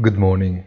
Good morning.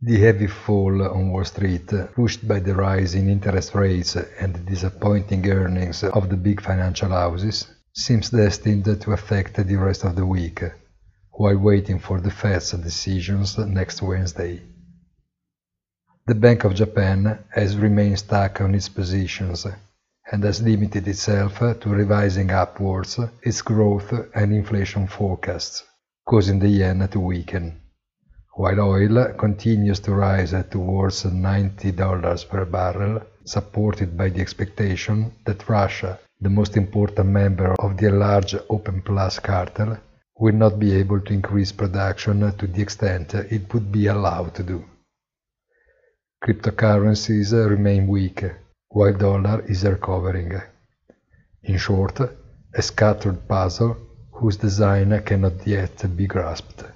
The heavy fall on Wall Street, pushed by the rise in interest rates and the disappointing earnings of the big financial houses, seems destined to affect the rest of the week, while waiting for the Fed's decisions next Wednesday. The Bank of Japan has remained stuck on its positions and has limited itself to revising upwards its growth and inflation forecasts, causing the yen to weaken while oil continues to rise towards $90 per barrel, supported by the expectation that Russia, the most important member of the large OPEC Plus cartel, will not be able to increase production to the extent it would be allowed to do. Cryptocurrencies remain weak, while dollar is recovering. In short, a scattered puzzle whose design cannot yet be grasped.